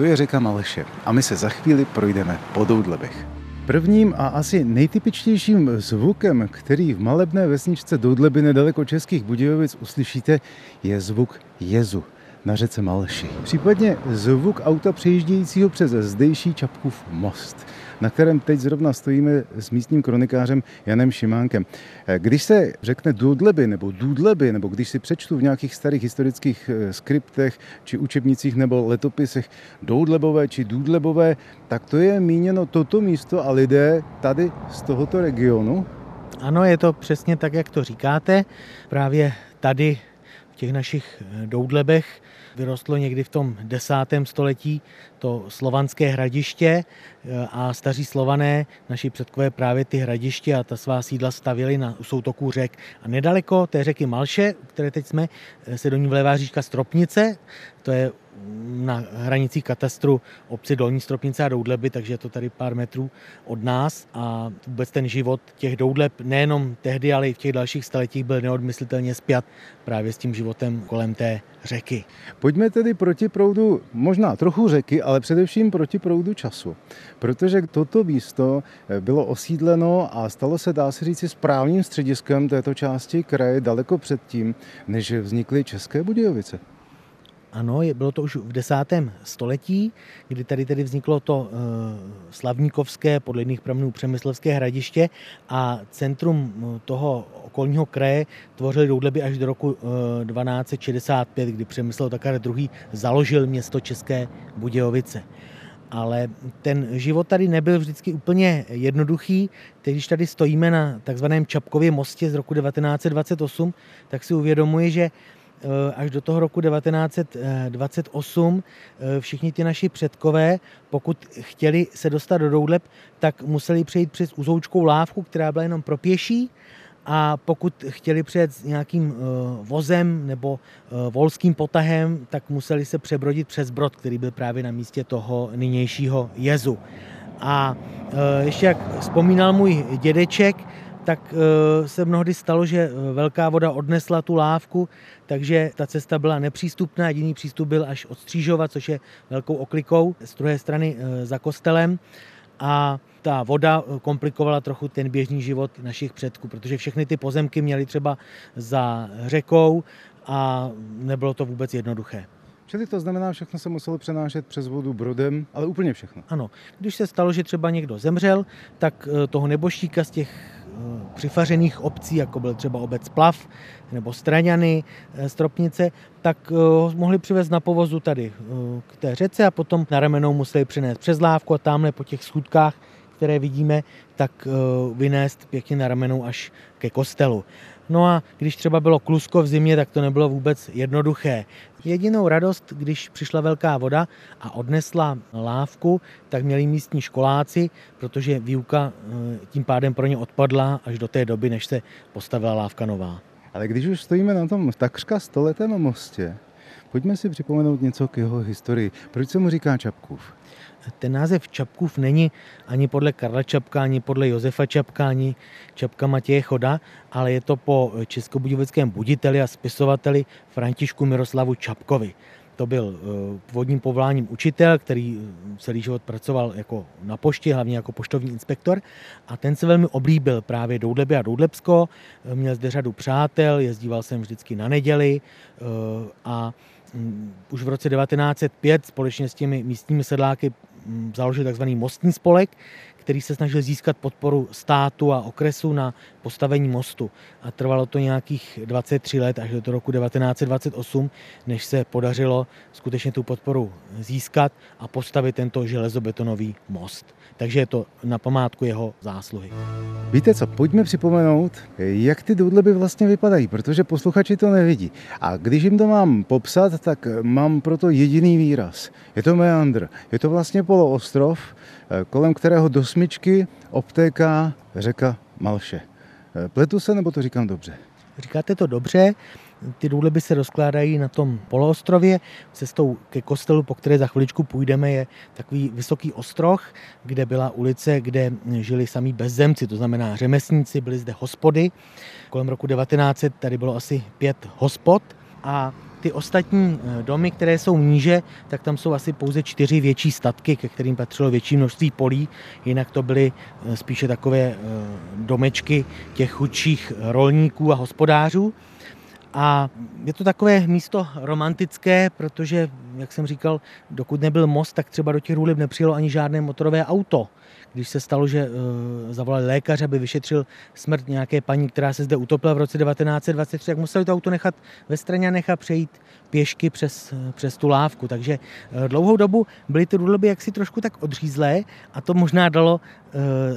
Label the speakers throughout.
Speaker 1: to je řeka Maleše a my se za chvíli projdeme po Doudlebech. Prvním a asi nejtypičtějším zvukem, který v malebné vesničce Doudleby nedaleko Českých Budějovic uslyšíte, je zvuk jezu na řece Maleši. Případně zvuk auta přejíždějícího přes zdejší Čapkův most na kterém teď zrovna stojíme s místním kronikářem Janem Šimánkem. Když se řekne Dudleby nebo Dudleby, nebo když si přečtu v nějakých starých historických eh, skriptech či učebnicích nebo letopisech Doudlebové či Dudlebové, tak to je míněno toto místo a lidé tady z tohoto regionu?
Speaker 2: Ano, je to přesně tak, jak to říkáte. Právě tady v těch našich eh, Doudlebech vyrostlo někdy v tom desátém století to slovanské hradiště eh, a staří slované, naši předkové právě ty hradiště a ta svá sídla stavili na soutoků řek. A nedaleko té řeky Malše, které teď jsme, eh, se do ní vlévá říčka Stropnice, to je na hranici katastru obci Dolní Stropnice a Doudleby, takže je to tady pár metrů od nás a vůbec ten život těch Doudleb nejenom tehdy, ale i v těch dalších staletích byl neodmyslitelně spjat právě s tím životem kolem té řeky.
Speaker 1: Pojďme tedy proti proudu možná trochu řeky, ale především proti proudu času. Protože toto místo bylo osídleno a stalo se, dá se říci, správným střediskem této části kraje daleko předtím, než vznikly České Budějovice.
Speaker 2: Ano, bylo to už v desátém století, kdy tady tedy vzniklo to uh, slavníkovské, podle jiných pramenů přemyslovské hradiště a centrum eh, toho okolního kraje tvořili Doudleby až do roku uh, eh, 1265, kdy Přemysl Takar II. založil město České Budějovice. Ale ten život tady nebyl vždycky úplně jednoduchý. Teď, když tady stojíme na takzvaném Čapkově mostě z roku 1928, tak si uvědomuji, že Eh, až do toho roku 1928 eh, všichni ty naši předkové, pokud chtěli se dostat do Doudleb, tak museli přejít přes uzoučkou lávku, která byla jenom pro pěší, a pokud chtěli přijet s nějakým eh, vozem nebo volským potahem, tak museli se přebrodit přes brod, který byl právě na místě toho nynějšího jezu. A ještě jak vzpomínal můj dědeček, tak se mnohdy stalo, že velká voda odnesla tu lávku, takže ta cesta byla nepřístupná, jediný přístup byl až od Střížova, což je velkou oklikou z druhé strany e, za kostelem a ta voda komplikovala trochu ten běžný život našich předků, protože všechny ty pozemky měly třeba za řekou a nebylo to vůbec jednoduché.
Speaker 1: Čili to znamená, všechno se muselo přenášet přes vodu brodem, ale úplně všechno.
Speaker 2: Ano. Když se stalo, že třeba někdo zemřel, tak toho neboštíka z těch Eh, přifařených obcí, jako byl třeba obec Plav nebo Straňany, eh, Stropnice, tak eh, mohli přivést na povozu tady k té řece a potom na ramenou museli přinést přes lávku a tamhle po těch schůdkách, které vidíme, tak vynést pěkně na ramenou až ke kostelu. No a když třeba bylo klusko v zimě, tak to nebylo vůbec jednoduché. Jedinou radost, když přišla velká voda a odnesla lávku, tak měli místní školáci, protože výuka eh, tím pádem pro ně odpadla až do té doby, než se postavila lávka nová.
Speaker 1: Ale když už stojíme na tom takřka stoletém mostě, pojďme si připomenout něco k jeho historii. Proč se mu říká Čapkův?
Speaker 2: Ten název Čapkův není ani podle Karla Čapka, ani podle Josefa Čapka, ani Čapka Matěje Choda, ale je to po českobudějovickém buditeli a spisovateli Františku Miroslavu Čapkovi. To byl eh, původním povoláním učitel, který eh, celý život pracoval jako na poště, hlavně jako poštovní inspektor. A ten se velmi oblíbil právě Doudleby a Doudlebsko. Eh, měl zde řadu přátel, jezdíval jsem vždycky na neděli a mm, už v roce 1905 společně s těmi místními sedláky založil tzv. mostní spolek, který se snažil získat podporu státu a okresu na postavení mostu. A trvalo to nějakých 23 let až do roku 1928, než se podařilo skutečně tu podporu získat a postavit tento železobetonový most. Takže je to na památku jeho zásluhy.
Speaker 1: Víte co, pojďme připomenout, jak ty doudleby vlastně vypadají, protože posluchači to nevidí. A když jim to mám popsat, tak mám proto jediný výraz. Je to meandr. Je to vlastně poloostrov, kolem kterého do smyčky obtéká řeka Malše. Pletu se, nebo to říkám dobře?
Speaker 2: Říkáte to dobře. Ty důleby se rozkládají na tom poloostrově. Cestou ke kostelu, po které za chviličku půjdeme, je takový vysoký ostroh, kde byla ulice, kde žili sami bezzemci, to znamená řemeslníci, byly zde hospody. Kolem roku 1900 tady bylo asi pět hospod a ty ostatní eh, domy, které jsou níže, tak tam jsou asi pouze čtyři větší statky, ke kterým patřilo větší množství polí. Jinak to byly eh, spíše takové eh, domečky těch chudších rolníků a hospodářů. A je to takové místo romantické, protože, jak jsem říkal, dokud nebyl most, tak třeba do těch růlib nepřijelo ani žádné motorové auto. Když se stalo, že uh, zavolali lékař, aby vyšetřil smrt nějaké paní, která se zde utopila v roce 1923, tak museli to auto nechat ve straně a nechat přejít pěšky přes, přes tu lávku. Takže uh, dlouhou dobu byly ty růleby jaksi trošku tak odřízlé a to možná dalo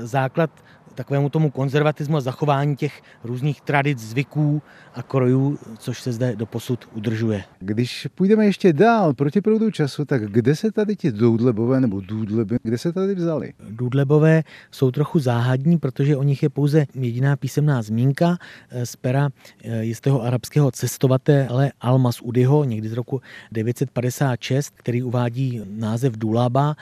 Speaker 2: základ takovému tomu konzervatismu a zachování těch různých tradic, zvyků a krojů, což se zde do posud udržuje.
Speaker 1: Když půjdeme ještě dál proti proudu času, tak kde se tady ti doudlebové nebo důdleby, kde se tady vzali?
Speaker 2: Důdlebové jsou trochu záhadní, protože o nich je pouze jediná písemná zmínka eh, z pera eh, jistého arabského cestovatele Almas Udyho, někdy z roku 956, který uvádí název Dulaba,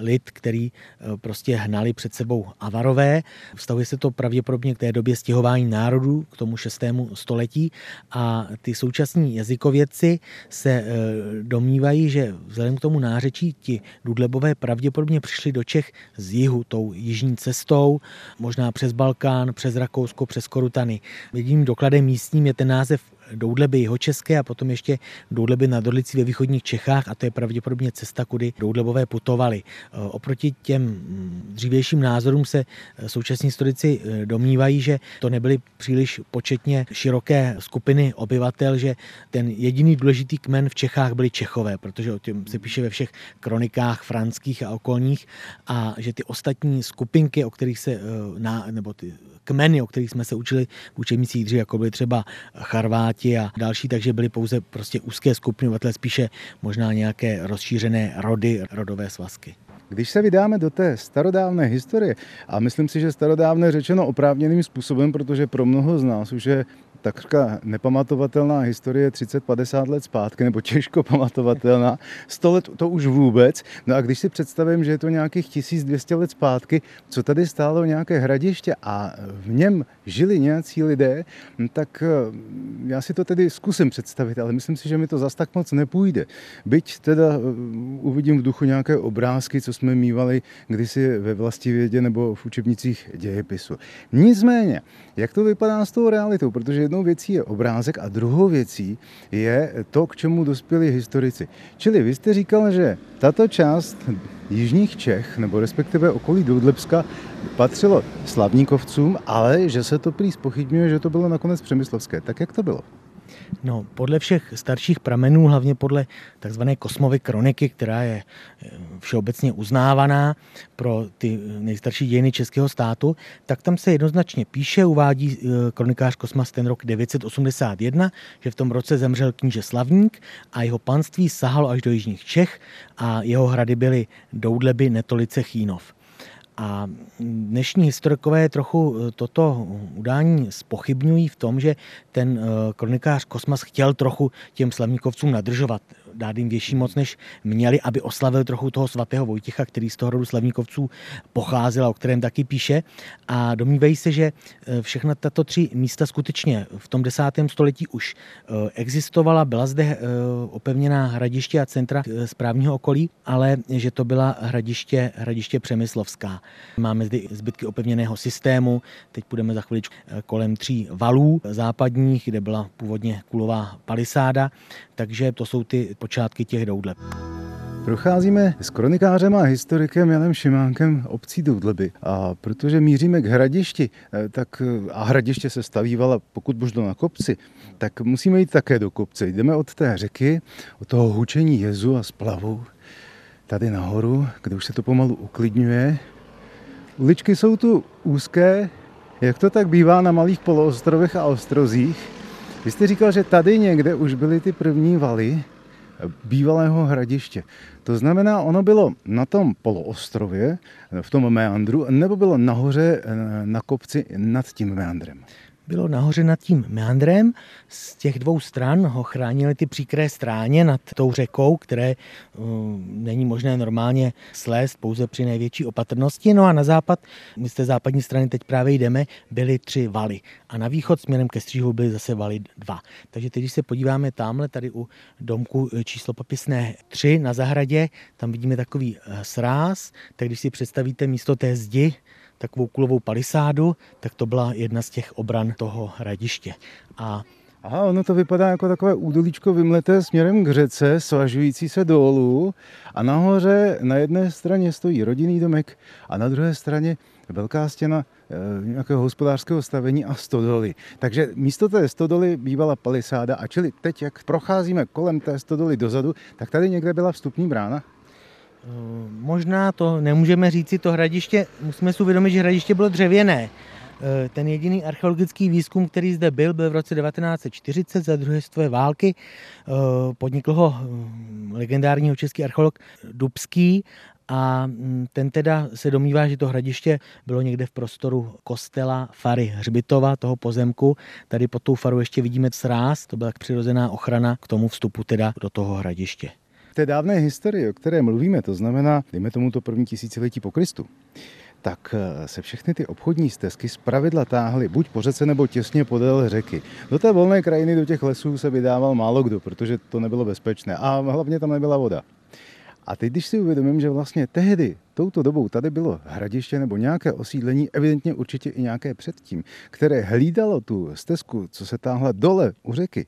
Speaker 2: lid, který eh, prostě hnali před sebou Avarové. Vztahuje se to pravděpodobně k té době stěhování národů, k tomu šestému století a ty současní jazykovědci se e, domnívají, že vzhledem k tomu nářečí ti Dudlebové pravděpodobně přišli do Čech z jihu, tou jižní cestou, možná přes Balkán, přes Rakousko, přes Korutany. Jediným dokladem místním je ten název Doudleby jihočeské a potom ještě Doudleby na Dorlici ve východních Čechách a to je pravděpodobně cesta, kudy Doudlebové putovali. E, oproti těm mm, dřívějším názorům se e, současní historici e, domnívají, že to nebyly příliš početně široké skupiny obyvatel, že ten jediný důležitý kmen v Čechách byli Čechové, protože o tom se píše ve všech kronikách franských a okolních a že ty ostatní skupinky, o kterých se, nebo ty kmeny, o kterých jsme se učili v učebnicích dřív, jako byly třeba Charváti a další, takže byly pouze prostě úzké skupiny obyvatel, spíše možná nějaké rozšířené rody, rodové svazky.
Speaker 1: Když se vydáme do té starodávné historie, a myslím si, že starodávné řečeno oprávněným způsobem, protože pro mnoho z nás už je takřka nepamatovatelná historie 30-50 let zpátky, nebo těžko pamatovatelná, 100 let to už vůbec. No a když si představím, že je to nějakých 1200 let zpátky, co tady stálo nějaké hradiště a v něm žili nějací lidé, tak eh, já si to tedy zkusím představit, ale myslím si, že mi to zas tak moc nepůjde. Byť teda eh, uvidím v duchu nějaké obrázky, co jsme mývali kdysi ve vědě nebo v učebnicích dějepisu. Nicméně, jak to vypadá s tou realitou? Protože jednou věcí je obrázek a druhou věcí je to, k čemu dospěli historici. Čili vy jste říkal, že tato část jižních Čech, nebo respektive okolí Doudlebska, patřilo slavníkovcům, ale že se to prý spochybňuje, že to bylo nakonec přemyslovské. Tak jak to bylo?
Speaker 2: No, podle všech starších pramenů, hlavně podle takzvané kosmovy kroniky, která je eh, všeobecně uznávaná pro ty nejstarší dějiny českého státu, tak tam se jednoznačně píše, uvádí eh, kronikář Kosmas ten rok 981, že v tom roce zemřel kníže Slavník a jeho panství sahalo až do jižních Čech a jeho hrady byly Doudleby, Netolice, Chínov. A dnešní historikové trochu eh, toto udání spochybňují v tom, že ten eh, kronikář Kosmas chtěl trochu těm slavníkovcům nadržovat dát jim větší moc, než měli, aby oslavil trochu toho svatého Vojtěcha, který z toho rodu slavníkovců pocházel a o kterém taky píše. A domnívají se, že eh, všechna tato tři místa skutečně v tom desátém století už eh, existovala, byla zde eh, opevněná hradiště a centra správního okolí, ale že to byla hradiště, hradiště Přemyslovská. Máme zde zbytky opevněného systému, teď půjdeme za chviličku kolem tří valů západních, kde byla původně kulová palisáda, takže to jsou ty počátky těch doudleb.
Speaker 1: Procházíme s kronikářem a historikem Janem Šimánkem obcí Doudleby. A protože míříme k hradišti, eh, tak, eh, a hradiště se stavívala pokud možno na kopci, tak musíme jít také do kopce. Jdeme od té řeky, od toho hučení jezu a splavu, tady nahoru, kde už se to pomalu uklidňuje. Uličky jsou tu úzké, jak to tak bývá na malých poloostrovech a ostrozích. Vy jste říkal, že tady někde už byly ty první valy, bývalého hradiště. To znamená, ono bylo na tom poloostrově, v tom meandru, nebo bylo nahoře na kopci nad tím meandrem?
Speaker 2: Bylo nahoře nad tím meandrem. Z těch dvou stran ho chránily ty příkré stráně nad tou řekou, které uh, není možné normálně slést pouze při největší opatrnosti. No a na západ, my z té západní strany teď právě jdeme, byly tři valy. A na východ směrem ke stříhu byly zase valy dva. Takže teď, když se podíváme tamhle, tady u domku eh, číslo popisné 3 na zahradě, tam vidíme takový eh, sráz, tak když si představíte místo té zdi, takovou kulovou palisádu, tak to byla jedna z těch obran toho hradiště.
Speaker 1: A Aha, ono to vypadá jako takové údolíčko vymleté směrem k řece, svažující se dolů a nahoře na jedné straně stojí rodinný domek a na druhé straně velká stěna e, nějakého hospodářského stavení a stodoly. Takže místo té stodoly bývala palisáda a čili teď, jak procházíme kolem té stodoly dozadu, tak tady někde byla vstupní brána.
Speaker 2: Eh, možná to nemůžeme říci, to hradiště, musíme si uvědomit, že hradiště bylo dřevěné. Eh, ten jediný archeologický výzkum, který zde byl, byl v roce 1940 za druhé světové války. Eh, podnikl ho legendárního český archeolog Dubský a mm, ten teda se domývá, že to hradiště bylo někde v prostoru kostela Fary Hřbitova, toho pozemku. Tady pod tou faru ještě vidíme sráz, to byla přirozená ochrana k tomu vstupu teda do toho hradiště
Speaker 1: té dávné historii, o které mluvíme, to znamená, dejme tomu to první tisíciletí po Kristu, tak eh, se všechny ty obchodní stezky zpravidla táhly buď po řece nebo těsně podél řeky. Do té volné krajiny, do těch lesů se vydával málo kdo, protože to nebylo bezpečné a hlavně tam nebyla voda. A teď, když si uvědomím, že vlastně tehdy, touto dobou, tady bylo hradiště nebo nějaké osídlení, evidentně určitě i nějaké předtím, které hlídalo tu stezku, co se táhla dole u řeky,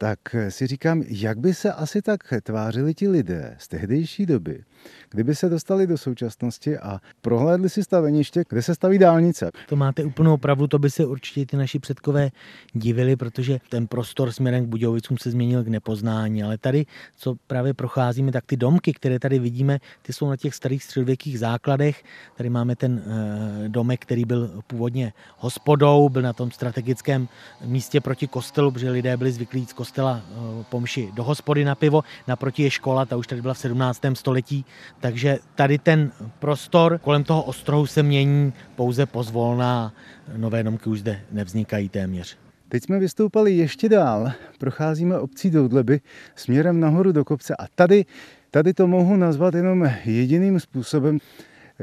Speaker 1: tak si říkám, jak by se asi tak tvářili ti lidé z tehdejší doby, kdyby se dostali do současnosti a prohlédli si staveniště, kde se staví dálnice.
Speaker 2: To máte úplnou pravdu, to by se určitě ty naši předkové divili, protože ten prostor směrem k Budějovicům se změnil k nepoznání. Ale tady, co právě procházíme, tak ty domky, které tady vidíme, ty jsou na těch starých středověkých základech. Tady máme ten eh, domek, který byl původně hospodou, byl na tom strategickém místě proti kostelu, protože lidé byli zvyklí z kostela eh, pomši do hospody na pivo. Naproti je škola, ta už tady byla v 17. století takže tady ten prostor kolem toho ostrohu se mění pouze pozvolná. Nové domky už zde nevznikají téměř.
Speaker 1: Teď jsme vystoupali ještě dál, procházíme obcí Doudleby směrem nahoru do kopce a tady, tady to mohu nazvat jenom jediným způsobem,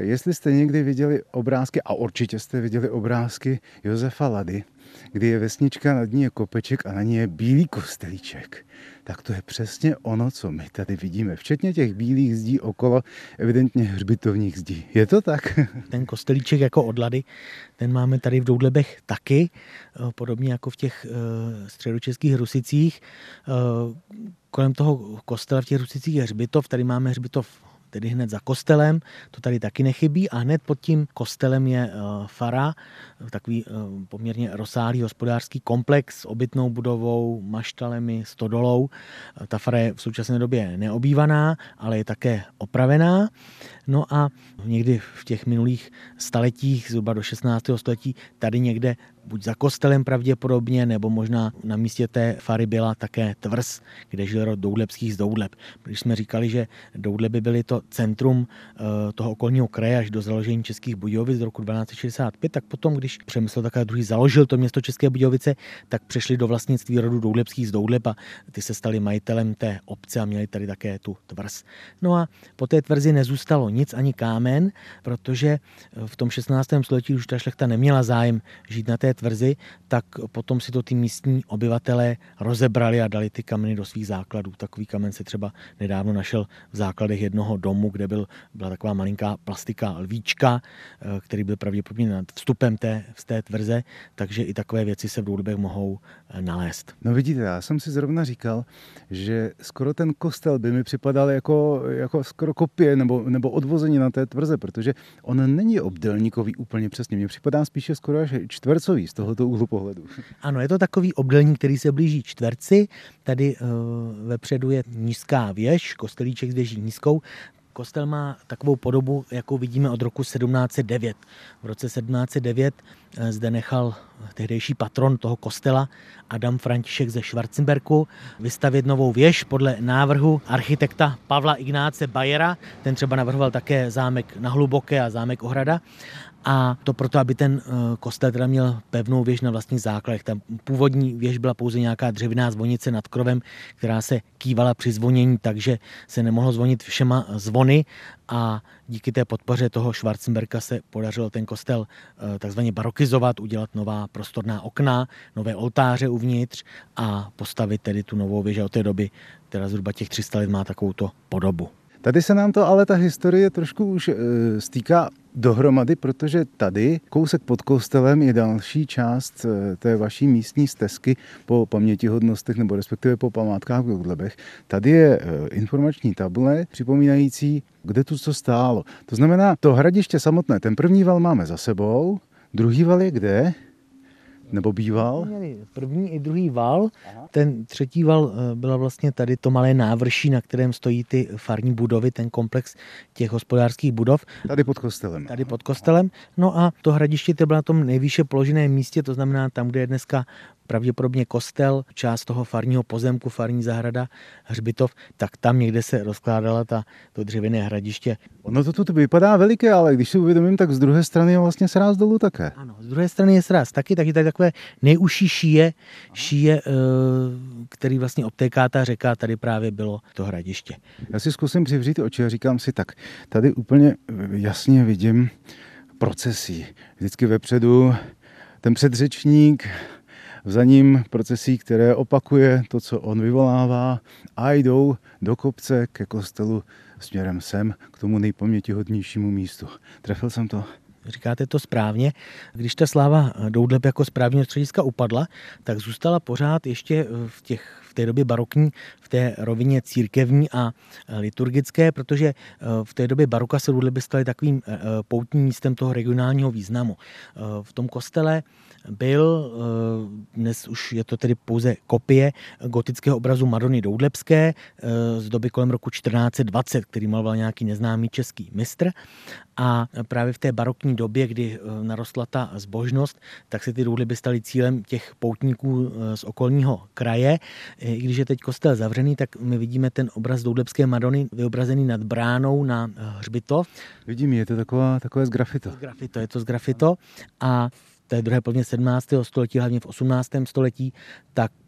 Speaker 1: Jestli jste někdy viděli obrázky, a určitě jste viděli obrázky Josefa Lady, kdy je vesnička, nad ní je kopeček a na ní je bílý kostelíček, tak to je přesně ono, co my tady vidíme. Včetně těch bílých zdí okolo, evidentně hřbitovních zdí. Je to tak?
Speaker 2: Ten kostelíček jako od Lady, ten máme tady v Doudlebech taky, eh, podobně jako v těch eh, středočeských Rusicích. Eh, kolem toho kostela v těch Rusicích je hřbitov, tady máme hřbitov tedy hned za kostelem, to tady taky nechybí a hned pod tím kostelem je uh, fara, takový uh, poměrně rozsáhlý hospodářský komplex s obytnou budovou, maštalemi, stodolou. Uh, ta fara je v současné době neobývaná, ale je také opravená. No a někdy v těch minulých staletích, zhruba do 16. století, tady někde buď za kostelem pravděpodobně, nebo možná na místě té fary byla také tvrz, kde žil rod Doudlebských z Doudleb. Když jsme říkali, že Doudleby byly to centrum eh, toho okolního kraje až do založení Českých Budějovic z roku 1265, tak potom, když Přemysl také druhý založil to město České Budějovice, tak přešli do vlastnictví rodu Doudlebských z Doudleb a ty se stali majitelem té obce a měli tady také tu tvrz. No a po té tvrzi nezůstalo nic ani kámen, protože v tom 16. století už ta šlechta neměla zájem žít na té tvrzi, tak potom si to ty místní obyvatelé rozebrali a dali ty kameny do svých základů. Takový kamen se třeba nedávno našel v základech jednoho domu, kde byl, byla taková malinká plastika lvíčka, eh, který byl pravděpodobně nad vstupem té, z té tvrze, takže i takové věci se v Doudebech mohou eh, nalézt.
Speaker 1: No vidíte, já jsem si zrovna říkal, že skoro ten kostel by mi připadal jako, jako skoro kopie nebo, nebo odvození na té tvrze, protože on není obdelníkový úplně přesně. Mně připadá spíše skoro až čtvercový z tohoto úhlu pohledu.
Speaker 2: Ano, je to takový obdelník, který se blíží čtverci. Tady uh, vepředu je nízká věž, kostelíček s věží nízkou, kostel má takovou podobu, jakou vidíme od roku 1709. V roce 1709 eh, zde nechal tehdejší patron toho kostela Adam František ze Schwarzenberku vystavit novou věž podle návrhu architekta Pavla Ignáce Bajera. Ten třeba navrhoval také zámek na Hluboké a zámek Ohrada. A to proto, aby ten eh, kostel teda měl pevnou věž na vlastních základech. Ta původní věž byla pouze nějaká dřevěná zvonice nad krovem, která se kývala při zvonění, takže se nemohlo zvonit všema zvony a díky té podpoře toho Schwarzenberka se podařilo ten kostel eh, takzvaně barokizovat, udělat nová prostorná okna, nové oltáře uvnitř a postavit tedy tu novou věž. Od té doby, která zhruba těch 300 let má takovouto podobu.
Speaker 1: Tady se nám to ale ta historie trošku už e, stýká dohromady, protože tady, kousek pod kostelem, je další část e, té vaší místní stezky po pamětihodnostech nebo respektive po památkách v Godlebech. Tady je e, informační tabule připomínající, kde tu co stálo. To znamená, to hradiště samotné, ten první val máme za sebou, druhý val je kde? Nebo býval?
Speaker 2: Měli první i druhý val. Aha. Ten třetí val eh, byla vlastně tady to malé návrší, na kterém stojí ty farní budovy, ten komplex těch hospodářských budov.
Speaker 1: Tady pod kostelem.
Speaker 2: Tady pod kostelem. No a to hradiště to bylo na tom nejvýše položeném místě, to znamená tam, kde je dneska pravděpodobně kostel, část toho farního pozemku, farní zahrada, hřbitov, tak tam někde se rozkládala ta, to dřevěné hradiště.
Speaker 1: No to tu vypadá veliké, ale když si uvědomím, tak z druhé strany je vlastně sráz dolů také.
Speaker 2: Ano, z druhé strany je sráz taky, takže tady takové nejužší šíje, šíje, eh, který vlastně obtéká ta řeka, tady právě bylo to hradiště.
Speaker 1: Já si zkusím přivřít oči a říkám si tak, tady úplně jasně vidím procesí. Vždycky vepředu ten předřečník, za ním procesí, které opakuje to, co on vyvolává a jdou do kopce ke kostelu směrem sem, k tomu nejpamětihodnějšímu místu. Trefil jsem to?
Speaker 2: Říkáte to správně. Když ta sláva Doudleb jako správního střediska upadla, tak zůstala pořád ještě v těch té době barokní, v té rovině církevní a liturgické, protože v té době baroka se Doudleby staly takovým poutním místem toho regionálního významu. V tom kostele byl, dnes už je to tedy pouze kopie gotického obrazu Madony Doudlebské z doby kolem roku 1420, který maloval nějaký neznámý český mistr. A právě v té barokní době, kdy narostla ta zbožnost, tak se ty Doudleby staly cílem těch poutníků z okolního kraje. I když je teď kostel zavřený, tak my vidíme ten obraz Doudlebské Madony vyobrazený nad bránou na hřbitov.
Speaker 1: Vidím, je to taková, takové z grafito.
Speaker 2: Z grafito, je to z grafito. A té druhé polovině 17. století, hlavně v 18. století, tak eh,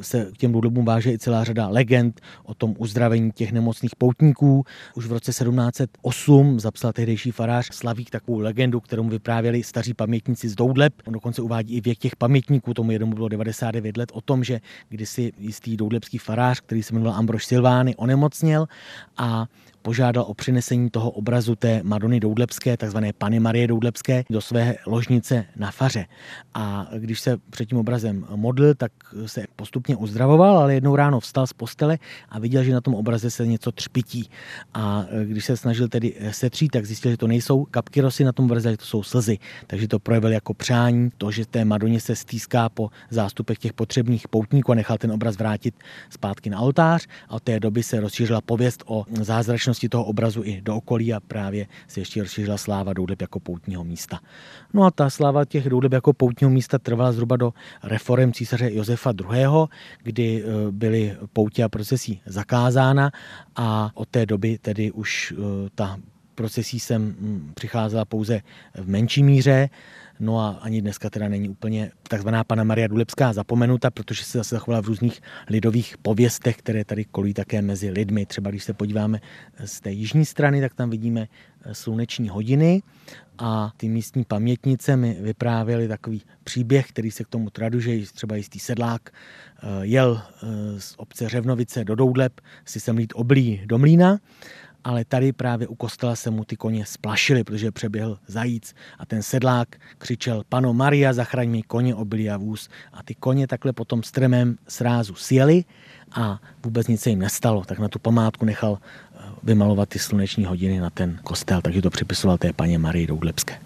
Speaker 2: se k těm důdobům váže i celá řada legend o tom uzdravení těch nemocných poutníků. Už v roce 1708 zapsal tehdejší farář Slavík takovou legendu, kterou vyprávěli staří pamětníci z Doudleb. On dokonce uvádí i věk těch pamětníků, tomu jednomu bylo 99 let, o tom, že kdysi jistý doudlebský farář, který se jmenoval Ambrož Silvány, onemocněl a požádal o přinesení toho obrazu té Madony Doudlebské, takzvané Pany Marie Doudlebské, do své ložnice na faře. A když se před tím obrazem modlil, tak se postupně uzdravoval, ale jednou ráno vstal z postele a viděl, že na tom obraze se něco třpití. A když se snažil tedy setřít, tak zjistil, že to nejsou kapky rosy na tom obraze, že to jsou slzy. Takže to projevil jako přání, to, že té Madoně se stýská po zástupech těch potřebných poutníků a nechal ten obraz vrátit zpátky na oltář. A od té doby se rozšířila pověst o zázračnosti toho obrazu i do okolí a právě se ještě rozšířila sláva Doudeb jako poutního místa. No a ta sláva těch Doudeb jako poutního místa trvala zhruba do reform císaře Josefa II., kdy e, byly poutě a procesí zakázána a od té doby tedy už e, ta procesí sem přicházela pouze v menší míře. No a ani dneska teda není úplně takzvaná Pana Maria Dulebská zapomenuta, protože se zase zachovala v různých lidových pověstech, které tady kolují také mezi lidmi. Třeba když se podíváme z té jižní strany, tak tam vidíme eh, sluneční hodiny a ty místní pamětnice mi vyprávěly takový příběh, který se k tomu traduje, že třeba jistý sedlák eh, jel eh, z obce Řevnovice do Doudleb si sem lít oblí do mlína ale tady právě u kostela se mu ty koně splašily, protože přeběhl zajíc a ten sedlák křičel, pano Maria, zachraň mi koně, obilí a vůz. A ty koně takhle potom stremem srázu sjeli a vůbec nic se jim nestalo, tak na tu památku nechal eh, vymalovat ty sluneční hodiny na ten kostel, takže to připisoval té paně Marii Doudlebské.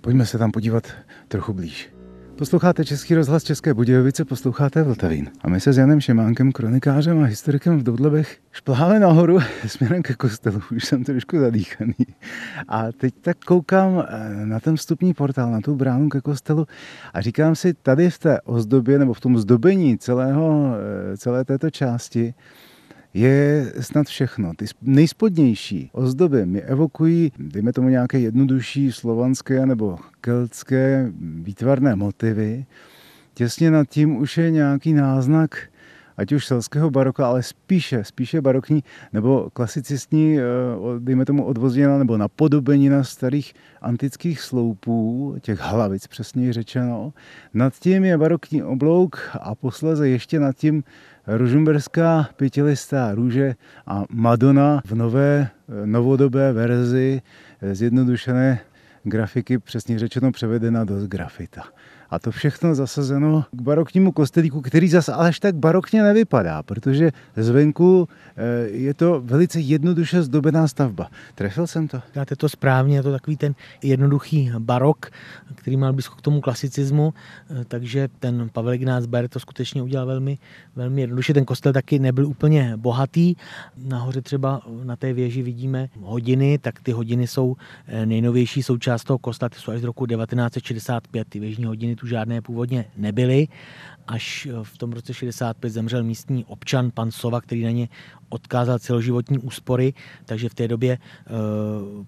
Speaker 1: Pojďme se tam podívat trochu blíž. Posloucháte Český rozhlas České Budějovice, posloucháte Vltavín. A my se s Janem Šimánkem, kronikářem a historikem v Doudlebech šplháme nahoru směrem ke kostelu. Už jsem trošku zadýchaný. A teď tak koukám eh, na ten vstupní portál, na tu bránu ke kostelu a říkám si, tady v té ozdobě nebo v tom zdobení celého, eh, celé této části je snad všechno. Ty nejspodnější ozdoby mi evokují, dejme tomu nějaké jednodušší slovanské nebo keltské výtvarné motivy. Těsně nad tím už je nějaký náznak ať už selského baroka, ale spíše, spíše barokní nebo klasicistní, eh, dejme tomu odvozněna nebo napodobenina starých antických sloupů, těch hlavic přesněji řečeno. Nad tím je barokní oblouk a posléze ještě nad tím ružumberská pětilistá růže a Madonna v nové novodobé verzi zjednodušené grafiky, přesně řečeno převedena do grafita. A to všechno zasazeno k baroknímu kostelíku, který zase až tak barokně nevypadá, protože zvenku eh, je to velice jednoduše zdobená stavba. Trefil jsem to?
Speaker 2: Dáte to správně, je to takový ten jednoduchý barok, který mal blízko k tomu klasicismu, eh, takže ten Pavel Ignác Ber to skutečně udělal velmi, velmi jednoduše. Ten kostel taky nebyl úplně bohatý. Nahoře třeba na té věži vidíme hodiny, tak ty hodiny jsou eh, nejnovější součást toho kostela, ty jsou až z roku 1965, ty věžní hodiny tu žádné původně nebyly až v tom roce 65 zemřel místní občan pan Sova, který na ně odkázal celoživotní úspory, takže v té době e,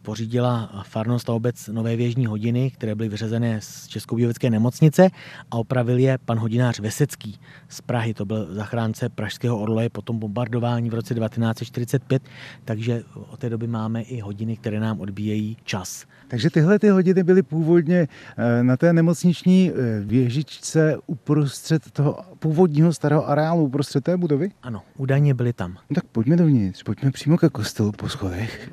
Speaker 2: pořídila farnost a obec nové věžní hodiny, které byly vyřazené z Českobudějovické nemocnice a opravil je pan hodinář Vesecký z Prahy. To byl zachránce Pražského orloje po tom bombardování v roce 1945, takže od té doby máme i hodiny, které nám odbíjejí čas.
Speaker 1: Takže tyhle ty hodiny byly původně e, na té nemocniční věžičce uprostřed toho původního starého areálu uprostřed té budovy?
Speaker 2: Ano, údajně byli tam.
Speaker 1: No tak pojďme dovnitř, pojďme přímo ke kostelu po schodech.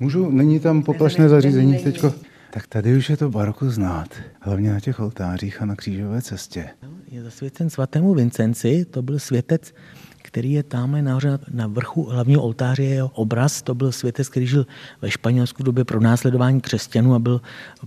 Speaker 1: Můžu, není tam poplašné zařízení teďko? Tak tady už je to baroko znát, hlavně na těch oltářích a na křížové cestě.
Speaker 2: Je zasvěcen svatému Vincenci, to byl světec který je tamhle nahoře na vrchu hlavního oltáře, jeho obraz. To byl světec, který žil ve Španělsku v době pro následování křesťanů a byl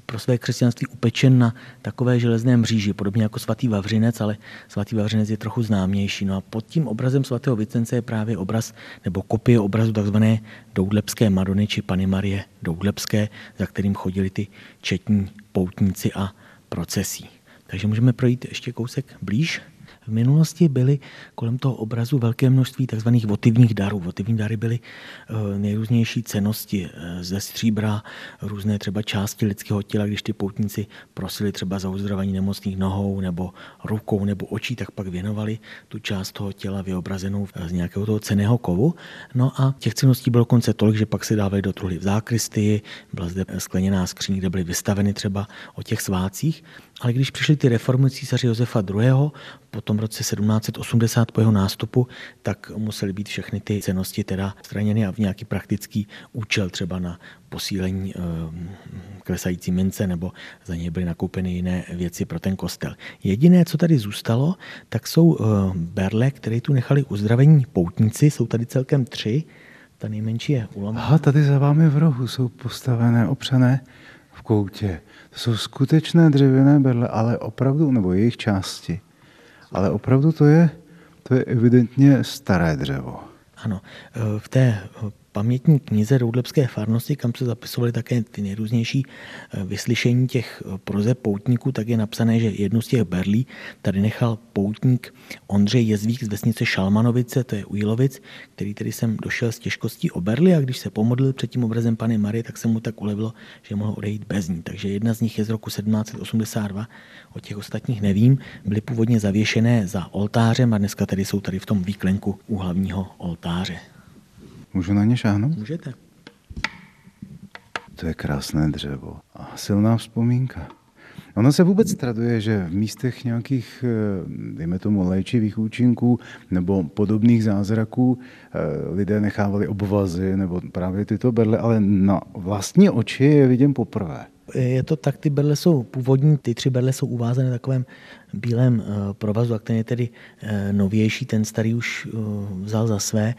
Speaker 2: pro své křesťanství upečen na takové železné mříži, podobně jako svatý Vavřinec, ale svatý Vavřinec je trochu známější. No a pod tím obrazem svatého Vicence je právě obraz nebo kopie obrazu takzvané Doudlepské Madony či Pany Marie Doudlepské, za kterým chodili ty četní poutníci a procesí. Takže můžeme projít ještě kousek blíž. V minulosti byly kolem toho obrazu velké množství tzv. votivních darů. Votivní dary byly eh, nejrůznější cenosti eh, ze stříbra, různé třeba části lidského těla, když ty poutníci prosili třeba za uzdravení nemocných nohou nebo rukou nebo očí, tak pak věnovali tu část toho těla vyobrazenou z nějakého toho ceného kovu. No a těch ceností bylo konce tolik, že pak se dávaly do truhly v zákristii, byla zde skleněná skříň, kde byly vystaveny třeba o těch svácích. Ale když přišli ty reformy císaře Josefa II., po tom roce 1780 po jeho nástupu, tak musely být všechny ty cenosti teda straněny a v nějaký praktický účel, třeba na posílení eh, klesající mince nebo za něj byly nakoupeny jiné věci pro ten kostel. Jediné, co tady zůstalo, tak jsou eh, berle, které tu nechali uzdravení poutníci, jsou tady celkem tři, ta nejmenší je ulomená.
Speaker 1: Aha, tady za vámi v rohu jsou postavené, opřené v koutě. To jsou skutečné dřevěné berle, ale opravdu, nebo jejich části. Ale opravdu to je, to je evidentně staré dřevo.
Speaker 2: Ano, v té pamětní knize Roudlepské farnosti, kam se zapisovaly také ty nejrůznější eh, vyslyšení těch eh, proze poutníků, tak je napsané, že jednu z těch berlí tady nechal poutník Ondřej Jezvík z vesnice Šalmanovice, to je u Jilovic, který tedy sem došel s těžkostí o berly a když se pomodlil před tím obrazem Pany Marie, tak se mu tak ulevilo, že mohl odejít bez ní. Takže jedna z nich je z roku 1782, o těch ostatních nevím, byly původně zavěšené za oltářem a dneska tedy jsou tady v tom výklenku u hlavního oltáře.
Speaker 1: Můžu na ně šáhnout?
Speaker 2: Můžete.
Speaker 1: To je krásné dřevo a silná vzpomínka. Ono se vůbec traduje, že v místech nějakých, eh, dejme tomu, léčivých účinků nebo podobných zázraků eh, lidé nechávali obvazy nebo právě tyto berle, ale na vlastní oči je vidím poprvé.
Speaker 2: Je to tak, ty berle jsou původní, ty tři berle jsou uvázané na takovém bílém provazu, a ten je tedy novější, ten starý už vzal za své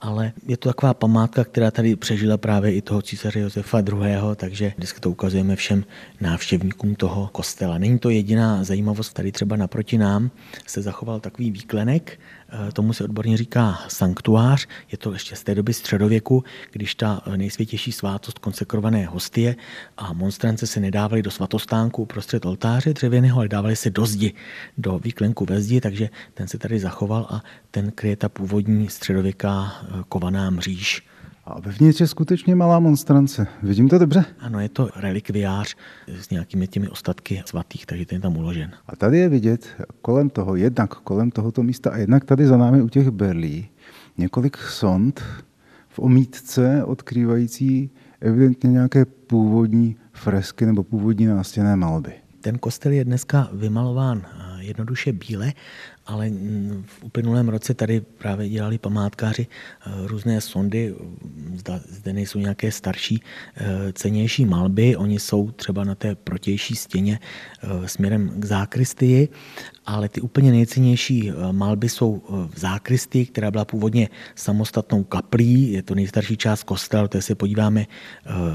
Speaker 2: ale je to taková památka, která tady přežila právě i toho císaře Josefa II., takže vždycky to ukazujeme všem návštěvníkům toho kostela. Není to jediná zajímavost, tady třeba naproti nám se zachoval takový výklenek, Eh, tomu se odborně říká sanktuář. Je to ještě z té doby středověku, když ta nejsvětější svátost konsekrované hostie a monstrance se nedávaly do svatostánku prostřed oltáře dřevěného, ale dávaly se do zdi, do výklenku ve zdi, takže ten se tady zachoval a ten kryje ta původní středověká eh, kovaná mříž.
Speaker 1: A vevnitř je skutečně malá monstrance. Vidím to dobře?
Speaker 2: Ano, je to relikviář s nějakými těmi ostatky svatých, takže ten je tam uložen.
Speaker 1: A tady je vidět kolem toho, jednak kolem tohoto místa a jednak tady za námi u těch berlí, několik sond v omítce odkrývající evidentně nějaké původní fresky nebo původní nástěné malby.
Speaker 2: Ten kostel je dneska vymalován eh, jednoduše bíle ale v uplynulém roce tady právě dělali památkáři eh, různé sondy, zde nejsou nějaké starší, eh, cenější malby, oni jsou třeba na té protější stěně eh, směrem k zákristii, ale ty úplně nejcennější malby jsou v zákristii, která byla původně samostatnou kaplí, je to nejstarší část kostela, to se podíváme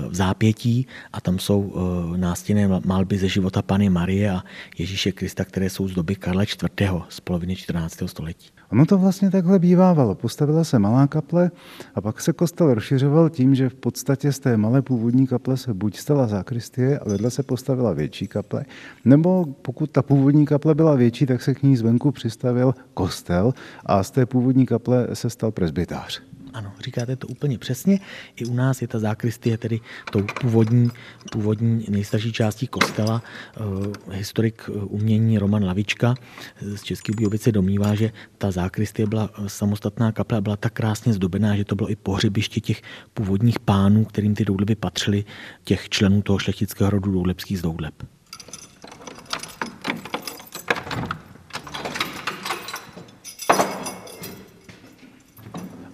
Speaker 2: v zápětí. A tam jsou nástěné malby ze života Pany Marie a Ježíše Krista, které jsou z doby Karla IV. z 14. století.
Speaker 1: Ono to vlastně takhle bývávalo. Postavila se malá kaple a pak se kostel rozšiřoval tím, že v podstatě z té malé původní kaple se buď stala zákristie a vedle se postavila větší kaple, nebo pokud ta původní kaple byla větší, tak se k ní zvenku přistavil kostel a z té původní kaple se stal presbytář.
Speaker 2: Ano, říkáte to úplně přesně. I u nás je ta zákristie tedy tou původní, původní nejstarší částí kostela. Uh, historik eh, umění Roman Lavička z České Budějovice domnívá, že ta zákristie byla eh, samostatná kaple a byla tak krásně zdobená, že to bylo i pohřebiště těch původních pánů, kterým ty doudleby patřily, těch členů toho šlechtického rodu Doudlebských z Doudleb.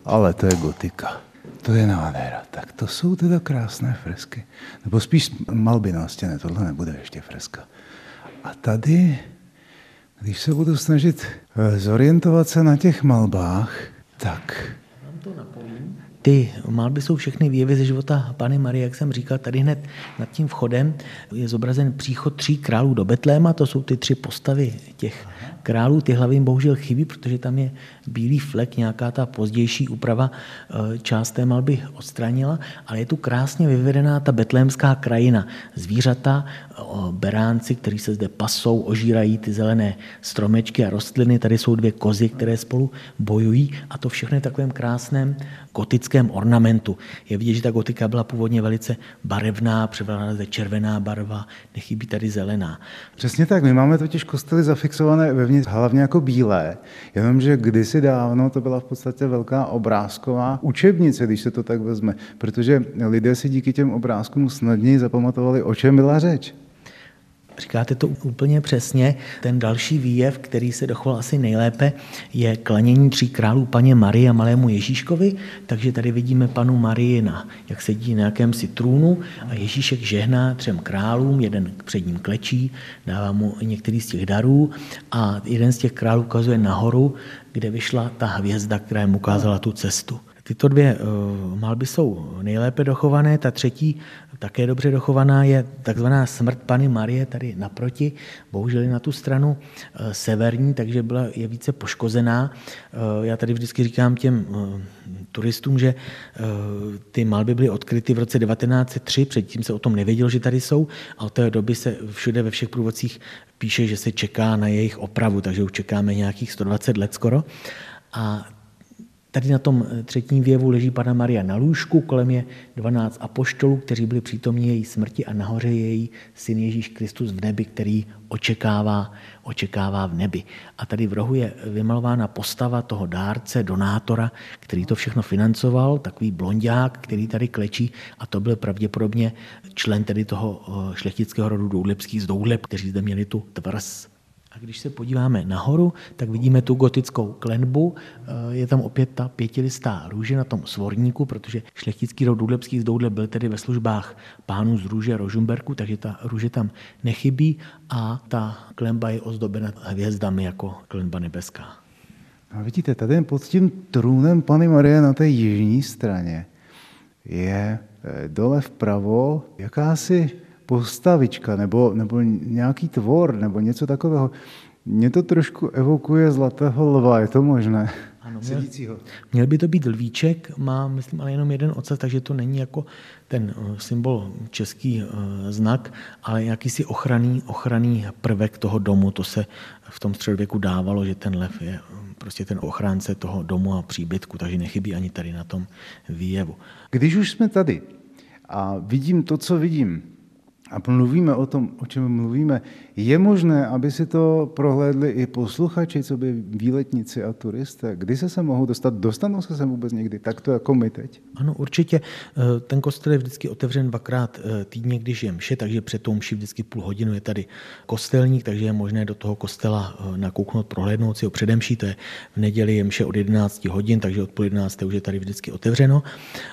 Speaker 1: Ale to je gotika. To je nádhera. Tak to jsou teda krásné fresky. Nebo spíš malby na stěně, tohle nebude ještě freska. A tady, když se budu snažit eh, zorientovat se na těch malbách, tak...
Speaker 2: Ty malby jsou všechny výjevy ze života Pany Marie, jak jsem říkal, tady hned nad tím vchodem je zobrazen příchod tří králů do Betléma, to jsou ty tři postavy těch králů, ty hlavy jim bohužel chybí, protože tam je bílý flek, nějaká ta pozdější úprava eh, část té malby odstranila, ale je tu krásně vyvedená ta betlémská krajina. Zvířata, beránci, kteří se zde pasou, ožírají ty zelené stromečky a rostliny. Tady jsou dvě kozy, které spolu bojují a to všechno je v takovém krásném gotickém ornamentu. Je vidět, že ta gotika byla původně velice barevná, převládala zde červená barva, nechybí tady zelená.
Speaker 1: Přesně tak, my máme totiž kostely zafixované vevnitř hlavně jako bílé, jenomže kdysi dávno to byla v podstatě velká obrázková učebnice, když se to tak vezme, protože lidé si díky těm obrázkům snadněji zapamatovali, o čem byla řeč.
Speaker 2: Říkáte to úplně přesně. Ten další výjev, který se dochoval asi nejlépe, je klanění tří králů paně Marie a malému Ježíškovi. Takže tady vidíme panu Marii, na, jak sedí na jakémsi trůnu a Ježíšek žehná třem králům, jeden před ním klečí, dává mu některý z těch darů a jeden z těch králů ukazuje nahoru, kde vyšla ta hvězda, která mu ukázala tu cestu. Tyto dvě uh, malby jsou nejlépe dochované, ta třetí také dobře dochovaná je takzvaná smrt Pany Marie tady naproti, bohužel na tu stranu uh, severní, takže byla, je více poškozená. Uh, já tady vždycky říkám těm turistům, že ty malby byly odkryty v roce 1903, předtím se o tom nevěděl, že tady jsou a od té doby se všude ve všech průvodcích píše, že se čeká na jejich opravu, takže už čekáme nějakých 120 let skoro. A Tady na tom eh, třetím věvu leží Pana Maria na lůžku, kolem je 12 apoštolů, kteří byli přítomní její smrti a nahoře je její syn Ježíš Kristus v nebi, který očekává, očekává v nebi. A tady v rohu je vymalována postava toho dárce, donátora, který to všechno financoval, takový blondák, který tady klečí a to byl pravděpodobně člen tedy toho eh, šlechtického rodu Doudlebských z Doudleb, kteří zde měli tu tvrz Když se podíváme nahoru, tak vidíme tu gotickou klenbu. Je tam opět ta pětilistá růže na tom svorníku, protože šlechtický rod Důdlebský z Doudle byl tedy ve službách pánů z růže Rožumberku, takže ta růže tam nechybí a ta klenba je ozdobena hvězdami jako klenba nebeská.
Speaker 1: A vidíte, tady pod tím trůnem Pany Marie na té jižní straně je eh, dole vpravo jakási postavička nebo, nebo nějaký tvor nebo něco takového. Mě to trošku evokuje zlatého lva, je to možné?
Speaker 2: Ano, měl, měl by to být lvíček, má, myslím, ale jenom jeden ocas, takže to není jako ten eh, symbol český eh, znak, ale jakýsi ochranný, ochranný prvek toho domu. To se v tom středověku dávalo, že ten lev je prostě ten ochránce toho domu a příbytku, takže nechybí ani tady na tom výjevu.
Speaker 1: Když už jsme tady a vidím to, co vidím, a mluvíme o tom, o čem mluvíme, je možné, aby si to prohlédli i posluchači, co by výletníci a turisté. Kdy se se mohou dostat? Dostanou se sem vůbec někdy? Tak to jako my teď?
Speaker 2: Ano, určitě. Eh, ten kostel je vždycky otevřen dvakrát eh, týdně, když je mše, takže před tou mši vždycky půl hodinu je tady kostelník, takže je možné do toho kostela eh, nakouknout, prohlédnout si ho předemší. To je v neděli je mše od 11 hodin, takže od půl 11 už je tady vždycky otevřeno.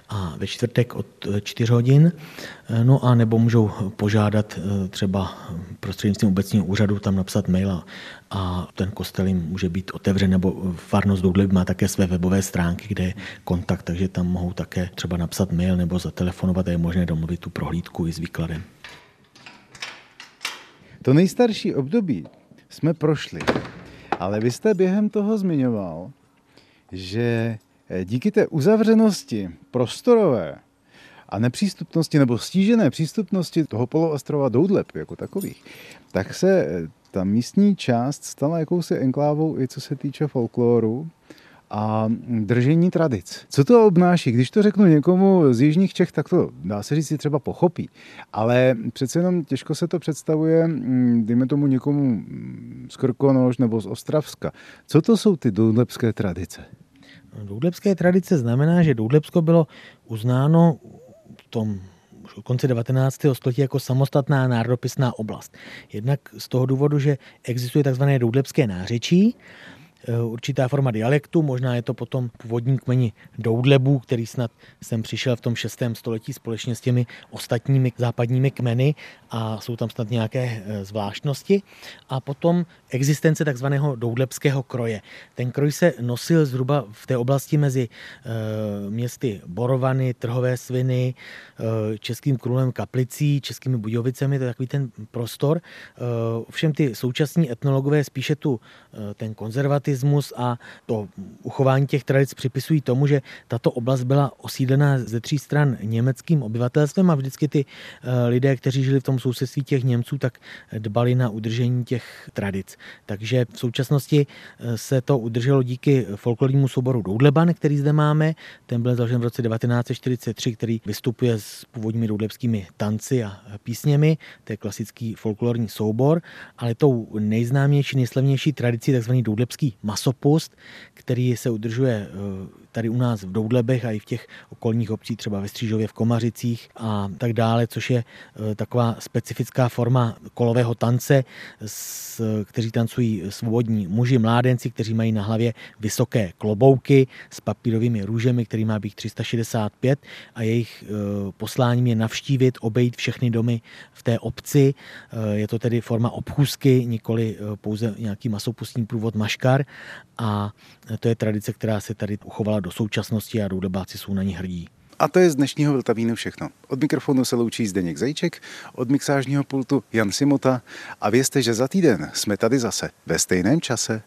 Speaker 2: A ve čtvrtek od 4 hodin. No a nebo můžou požádat třeba prostřednictvím obecního úřadu tam napsat mail a ten kostel jim může být otevřen, nebo farnost Doudleb má také své webové stránky, kde je kontakt, takže tam mohou také třeba napsat mail nebo zatelefonovat a je možné domluvit tu prohlídku i s výkladem.
Speaker 1: To nejstarší období jsme prošli, ale vy jste během toho zmiňoval, že díky té uzavřenosti prostorové a nepřístupnosti nebo stížené přístupnosti toho poloostrova Doudleb jako takových, tak se eh, ta místní část stala jakousi enklávou i co se týče folkloru a držení tradic. Co to obnáší? Když to řeknu někomu z jižních Čech, tak to dá se říct si třeba pochopí. Ale přece jenom těžko se to představuje, mm, dejme tomu někomu z Krkonoš nebo z Ostravska. Co to jsou ty doudlebské tradice?
Speaker 2: Doudlebské tradice znamená, že Doudlebsko bylo uznáno v tom už od konce 19. století jako samostatná národopisná oblast. Jednak z toho důvodu, že existuje tzv. doudlebské nářečí, určitá forma dialektu, možná je to potom původní kmeni Doudlebů, který snad sem přišel v tom 6. století společně s těmi ostatními západními kmeny a jsou tam snad nějaké eh, zvláštnosti. A potom existence takzvaného doudlebského kroje. Ten kroj se nosil zhruba v té oblasti mezi eh, městy Borovany, Trhové sviny, Českým królem Kaplicí, Českými Budějovicemi, to je takový ten prostor. Všem ty současní etnologové spíše tu ten konzervatismus nacionalismus a to uchování těch tradic připisují tomu, že tato oblast byla osídlena ze tří stran německým obyvatelstvem a vždycky ty eh, lidé, kteří žili v tom sousedství těch Němců, tak dbali na udržení těch tradic. Takže v současnosti eh, se to udrželo díky folklornímu souboru Doudleban, který zde máme. Ten byl založen v roce 1943, který vystupuje s původními doudlebskými tanci a písněmi. To je klasický folklorní soubor, ale tou nejznámější, nejslavnější tradicí tzv. doudlebský masopust, který se udržuje eh, tady u nás v Doudlebech a i v těch okolních obcích, třeba ve Střížově, v Komařicích a tak dále, což je eh, taková specifická forma kolového tance, kteří tancují svobodní muži, mládenci, kteří mají na hlavě vysoké klobouky s papírovými růžemi, který má být 365 a jejich eh, posláním je navštívit, obejít všechny domy v té obci. Je to tedy forma obchůzky, nikoli pouze nějaký masopustní průvod maškar a to je tradice, která se tady uchovala do současnosti a doudebáci jsou na ní hrdí.
Speaker 1: A to je z dnešního Vltavínu všechno. Od mikrofonu se loučí Zdeněk Zajíček, od mixážního pultu Jan Simota a vězte, že za týden jsme tady zase ve stejném čase.